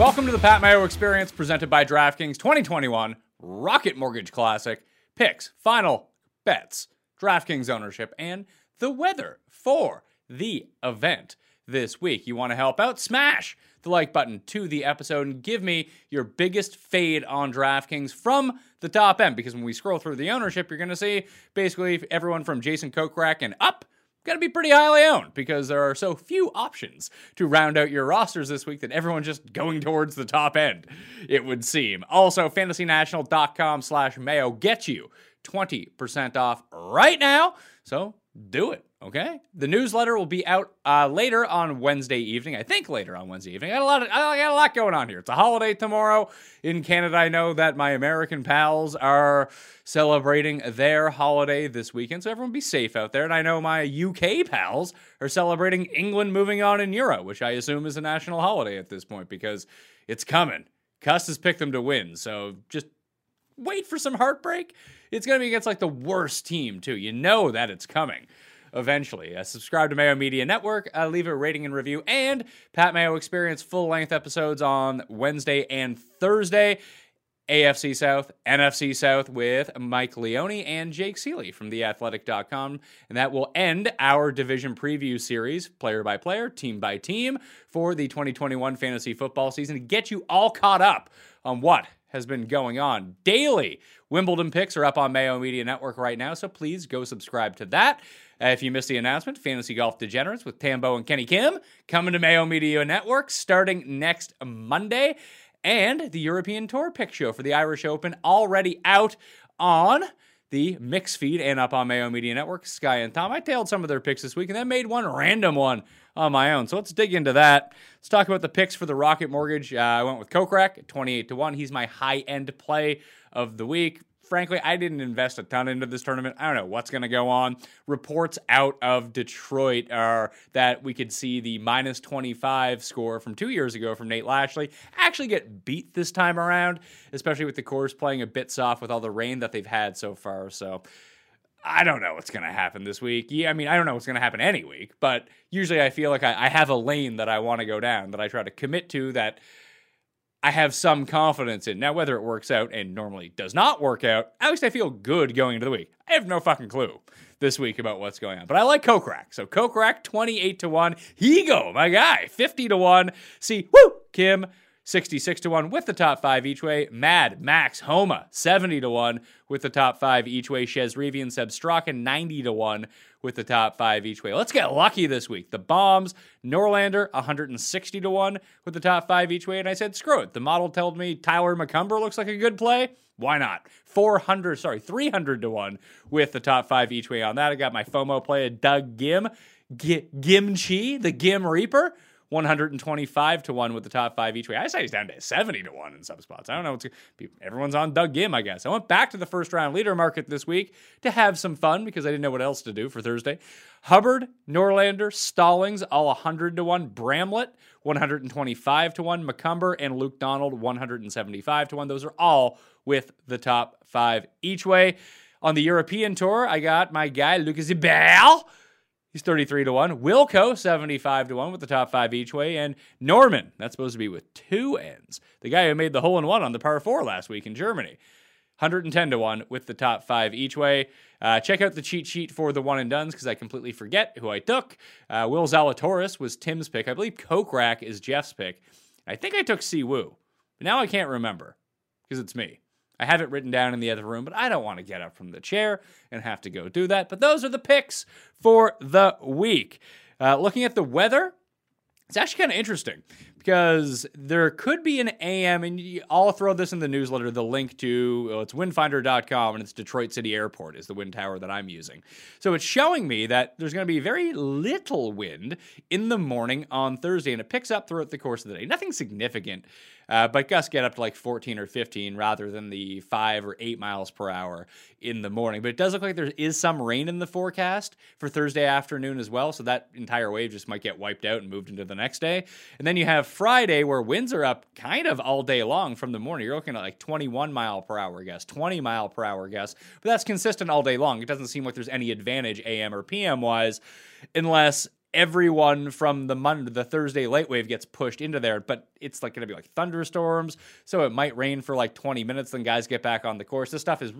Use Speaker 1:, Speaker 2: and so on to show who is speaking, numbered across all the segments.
Speaker 1: Welcome to the Pat Mayo Experience presented by DraftKings 2021 Rocket Mortgage Classic. Picks, final bets, DraftKings ownership, and the weather for the event this week. You want to help out? Smash the like button to the episode and give me your biggest fade on DraftKings from the top end. Because when we scroll through the ownership, you're going to see basically everyone from Jason Kokrak and up going to be pretty highly owned because there are so few options to round out your rosters this week that everyone's just going towards the top end, it would seem. Also, fantasynational.com slash mayo gets you 20% off right now. So do it. Okay. The newsletter will be out uh, later on Wednesday evening. I think later on Wednesday evening. I got a lot. Of, I got a lot going on here. It's a holiday tomorrow in Canada. I know that my American pals are celebrating their holiday this weekend, so everyone be safe out there. And I know my UK pals are celebrating England moving on in Euro, which I assume is a national holiday at this point because it's coming. Cuss has picked them to win, so just wait for some heartbreak. It's going to be against like the worst team too. You know that it's coming eventually. Uh, subscribe to Mayo Media Network, uh, leave a rating and review, and Pat Mayo Experience full length episodes on Wednesday and Thursday. AFC South, NFC South with Mike Leone and Jake Ciely from theathletic.com. And that will end our division preview series, player by player, team by team, for the 2021 fantasy football season to get you all caught up on what has been going on daily. Wimbledon picks are up on Mayo Media Network right now, so please go subscribe to that. Uh, if you missed the announcement, Fantasy Golf Degenerates with Tambo and Kenny Kim coming to Mayo Media Network starting next Monday. And the European Tour Pick Show for the Irish Open already out on the mix feed and up on Mayo Media Network. Sky and Tom. I tailed some of their picks this week and then made one random one on my own. So let's dig into that. Let's talk about the picks for the Rocket Mortgage. Uh, I went with Kokrak at 28 to 1. He's my high end play of the week frankly, I didn't invest a ton into this tournament. I don't know what's going to go on. Reports out of Detroit are that we could see the minus 25 score from two years ago from Nate Lashley actually get beat this time around, especially with the course playing a bit soft with all the rain that they've had so far. So. I don't know what's going to happen this week. Yeah, I mean, I don't know what's going to happen any week, but usually I feel like I, I have a lane that I want to go down that I try to commit to that I have some confidence in. Now, whether it works out and normally does not work out, at least I feel good going into the week. I have no fucking clue this week about what's going on. But I like Kokrak. So Kokrak, 28 to 1. Higo, my guy, 50 to 1. Si, Woo, Kim, 66 to 1 with the top five each way. Mad, Max, Homa, 70 to 1 with the top five each way. Chez Revian, Sepp Straka, 90 to 1 with the top five each way. Let's get lucky this week. The Bombs, Norlander, 160 to 1 with the top five each way. And I said, screw it. The model told me Tyler McCumber looks like a good play. Why not? 400, sorry, 300 to 1 with the top five each way on that. I got my FOMO play, Doug Ghim, G- Gimchi, the Gim Reaper. 125 to 1 with the top five each way. I say he's down to 70 to 1 in some spots. I don't know. What's, everyone's on Doug Ghim, I guess. I went back to the first round leader market this week to have some fun because I didn't know what else to do for Thursday. Hubbard, Norlander, Stallings, all 100 to 1. Bramlett, 125 to 1. McCumber and Luke Donald, 175 to 1. Those are all with the top five each way. On the European tour, I got my guy, Lucas Ibel He's 33 to 1. Wilco, 75 to 1 with the top five each way. And Norman, that's supposed to be with two ends. The guy who made the hole in one on the par four last week in Germany. 110 to 1 with the top five each way. Uh, check out the cheat sheet for the one and duns because I completely forget who I took. Uh, Will Zalatoris was Tim's pick. I believe Kokrak is Jeff's pick. I think I took Si Woo. But now I can't remember because it's me. I have it written down in the other room, but I don't want to get up from the chair and have to go do that. But those are the picks for the week. Uh, looking at the weather, it's actually kind of interesting because there could be an AM, and I'll throw this in the newsletter. The link to well, it's windfinder.com, and it's Detroit City Airport is the wind tower that I'm using. So it's showing me that there's going to be very little wind in the morning on Thursday, and it picks up throughout the course of the day. Nothing significant. Uh, but gusts get up to like 14 or 15 rather than the five or eight miles per hour in the morning. But it does look like there is some rain in the forecast for Thursday afternoon as well. So that entire wave just might get wiped out and moved into the next day. And then you have Friday where winds are up kind of all day long from the morning. You're looking at like 21 mile per hour gusts, 20 mile per hour gusts. But that's consistent all day long. It doesn't seem like there's any advantage AM or PM wise unless everyone from the Monday, the Thursday late wave gets pushed into there, but it's like going to be like thunderstorms, so it might rain for like 20 minutes. Then guys get back on the course. This stuff is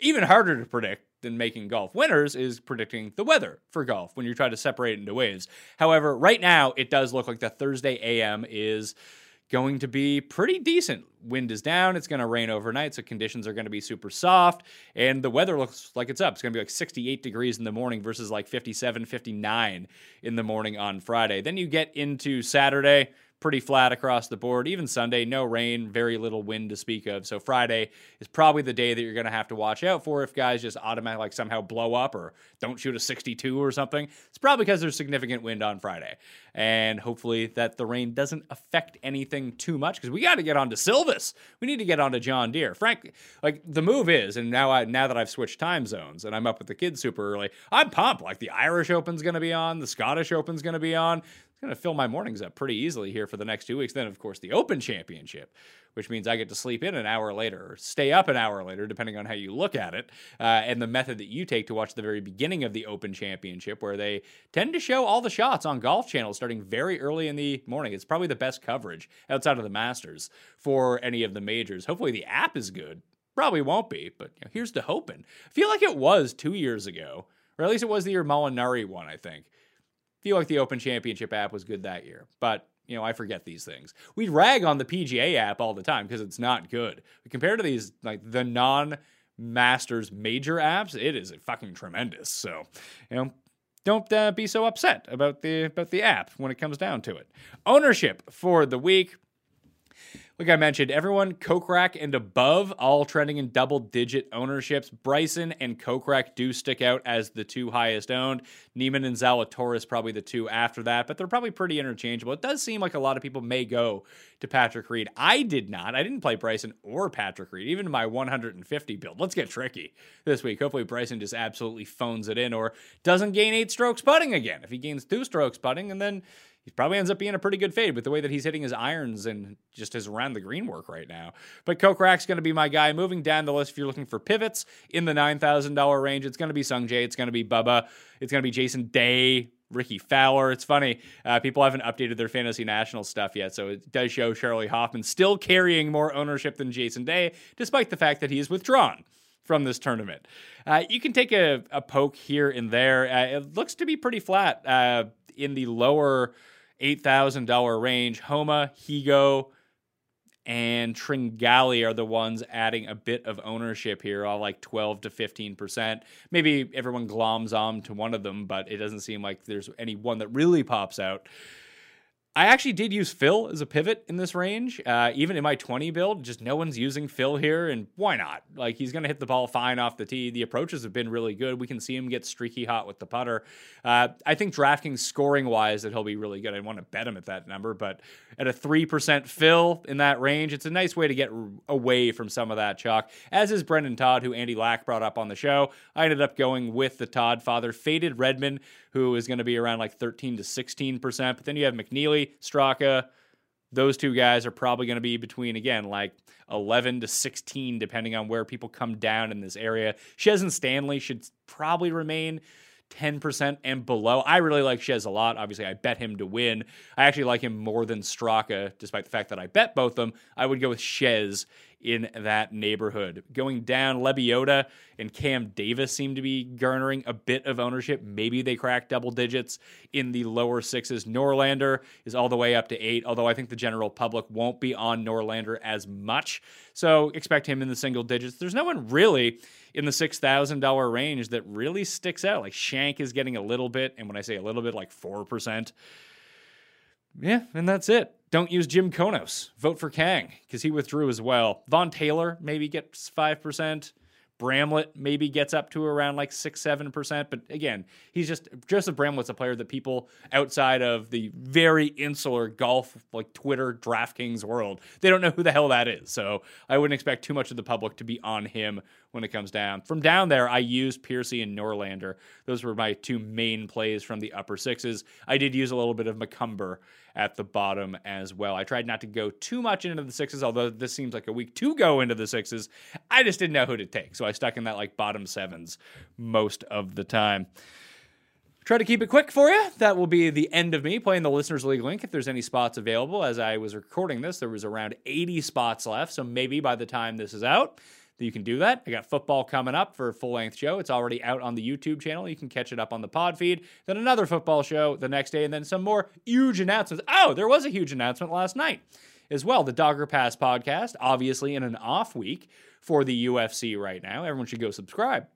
Speaker 1: even harder to predict than making golf winners is predicting the weather for golf when you try to separate it into waves. However, right now it does look like the Thursday AM is going to be pretty decent. Wind is down. It's going to rain overnight, so conditions are going to be super soft. And the weather looks like it's up. It's going to be like 68 degrees in the morning versus like 57, 59 in the morning on Friday. Then you get into Saturday pretty flat across the board. Even Sunday, no rain, very little wind to speak of. So Friday is probably the day that you're going to have to watch out for if guys just automatically like somehow blow up or don't shoot a 62 or something. It's probably because there's significant wind on Friday. And hopefully that the rain doesn't affect anything too much because we got to get on to Silvis. We need to get on to John Deere. Frankly, like the move is, and now I now that I've switched time zones and I'm up with the kids super early, I'm pumped. Like the Irish Open's going to be on, the Scottish Open's going to be on going to fill my mornings up pretty easily here for the next two weeks. Then, of course, the Open Championship, which means I get to sleep in an hour later or stay up an hour later, depending on how you look at it, uh, and the method that you take to watch the very beginning of the Open Championship, where they tend to show all the shots on Golf Channel starting very early in the morning. It's probably the best coverage outside of the Masters for any of the majors. Hopefully, the app is good. Probably won't be, but you know, here's to hoping. I feel like it was two years ago, or at least it was the year Molinari won, I think feel like the Open Championship app was good that year, but you know, I forget these things. We rag on the PGA app all the time because it's not good. Compared to these, like the non Masters major apps, it is fucking tremendous. So, you know, don't uh, be so upset about the about the app when it comes down to it. Ownership for the week like I mentioned, everyone Kokrak and above, all trending in double digit ownerships. Bryson and Kokrak do stick out as the two highest owned. Niemann and Zalatoris probably the two after that, but they're probably pretty interchangeable. It does seem like a lot of people may go to Patrick Reed. I did not. I didn't play Bryson or Patrick Reed, even my 150 build. Let's get tricky this week. Hopefully, Bryson just absolutely phones it in or doesn't gain eight strokes putting again. If he gains two strokes putting and then he probably ends up being a pretty good fade with the way that he's hitting his irons and just his around the green work right now. But Kokrak's going to be my guy. Moving down the list, if you're looking for pivots in the $9,000 range, it's going to be Sungjae, it's going to be Bubba, it's going to be Jason Day, Rickie Fowler. It's funny, uh, people haven't updated their fantasy national stuff yet, so it does show Charley Hoffman still carrying more ownership than Jason Day, despite the fact that he is withdrawn from this tournament. Uh, you can take a, a, poke here and there. Uh, it looks to be pretty flat uh, in the lower $8,000 range. Homa, Higo, and Tringali are the ones adding a bit of ownership here, all like 12 to 15%. Maybe everyone gloms on to one of them, but it doesn't seem like there's any one that really pops out. I actually did use Phil as a pivot in this range, uh, even in my 20 build. Just no one's using Phil here, and why not? Like, he's going to hit the ball fine off the tee. The approaches have been really good. We can see him get streaky hot with the putter. Uh, I think DraftKings scoring wise that he'll be really good. I want to bet him at that number, but at a 3% Phil in that range, it's a nice way to get away from some of that chalk, as is Brendon Todd, who Andy Lack brought up on the show. I ended up going with the Todd father, faded Redman, who is going to be around like 13 to 16%. But then you have Straka. Those two guys are probably going to be between, again, like 11 to 16, depending on where people come down in this area. Chez and Stanley should probably remain 10% and below. I really like Chez a lot. Obviously, I bet him to win. I actually like him more than Straka, despite the fact that I bet both them. I would go with Chez in that neighborhood. Going down, Lebioda and Cam Davis seem to be garnering a bit of ownership. Maybe they crack double digits in the lower sixes. Norlander is all the way up to eight, although I think the general public won't be on Norlander as much. So expect him in the single digits. There's no one really in the $6,000 range that really sticks out. Like Schenk is getting a little bit, and when I say a little bit, like 4%. Yeah, and that's it. Don't use Jim Knous. Vote for Kang because he withdrew as well. Vaughn Taylor maybe gets 5%. Bramlett maybe gets up to around like six, seven percent. But again, he's just Joseph Bramlett's a player that people outside of the very insular golf like Twitter DraftKings world, they don't know who the hell that is. So I wouldn't expect too much of the public to be on him when it comes down. From down there, I used Piercy and Norlander. Those were my two main plays from the upper sixes. I did use a little bit of McCumber at the bottom as well. I tried not to go too much into the sixes, although this seems like a week to go into the sixes. I just didn't know who to take, so I stuck in that like bottom sevens most of the time. Try to keep it quick for you. That will be the end of me playing the Listeners League link if there's any spots available. As I was recording this, there was around 80 spots left. So maybe by the time this is out, that you can do that. I got football coming up for a full length show. It's already out on the YouTube channel. You can catch it up on the pod feed. Then another football show the next day, and then some more huge announcements. Oh, there was a huge announcement last night as well. The Dogger Pass podcast, obviously in an off week for the UFC right now. Everyone should go subscribe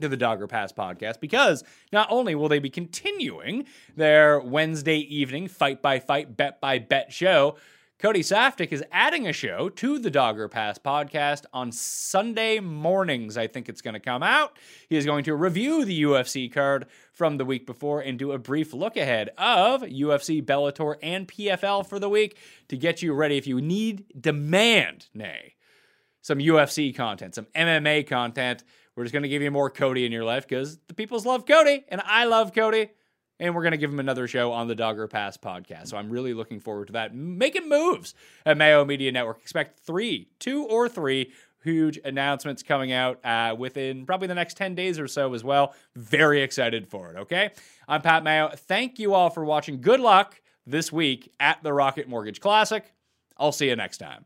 Speaker 1: to the Dogger Pass podcast because not only will they be continuing their Wednesday evening fight by fight, bet by bet show, Cody Saftik is adding a show to the Dogger Pass podcast on Sunday mornings. I think it's going to come out. He is going to review the UFC card from the week before and do a brief look ahead of UFC, Bellator, and PFL for the week to get you ready if you need, demand, nay, some UFC content, some MMA content. We're just going to give you more Cody in your life because the peoples love Cody and I love Cody and we're going to give him another show on the Dogger Pass podcast. So I'm really looking forward to that. Making moves at Mayo Media Network. Expect three, two or three huge announcements coming out uh, within probably the next 10 days or so as well. Very excited for it, okay? I'm Pat Mayo. Thank you all for watching. Good luck this week at the Rocket Mortgage Classic. I'll see you next time.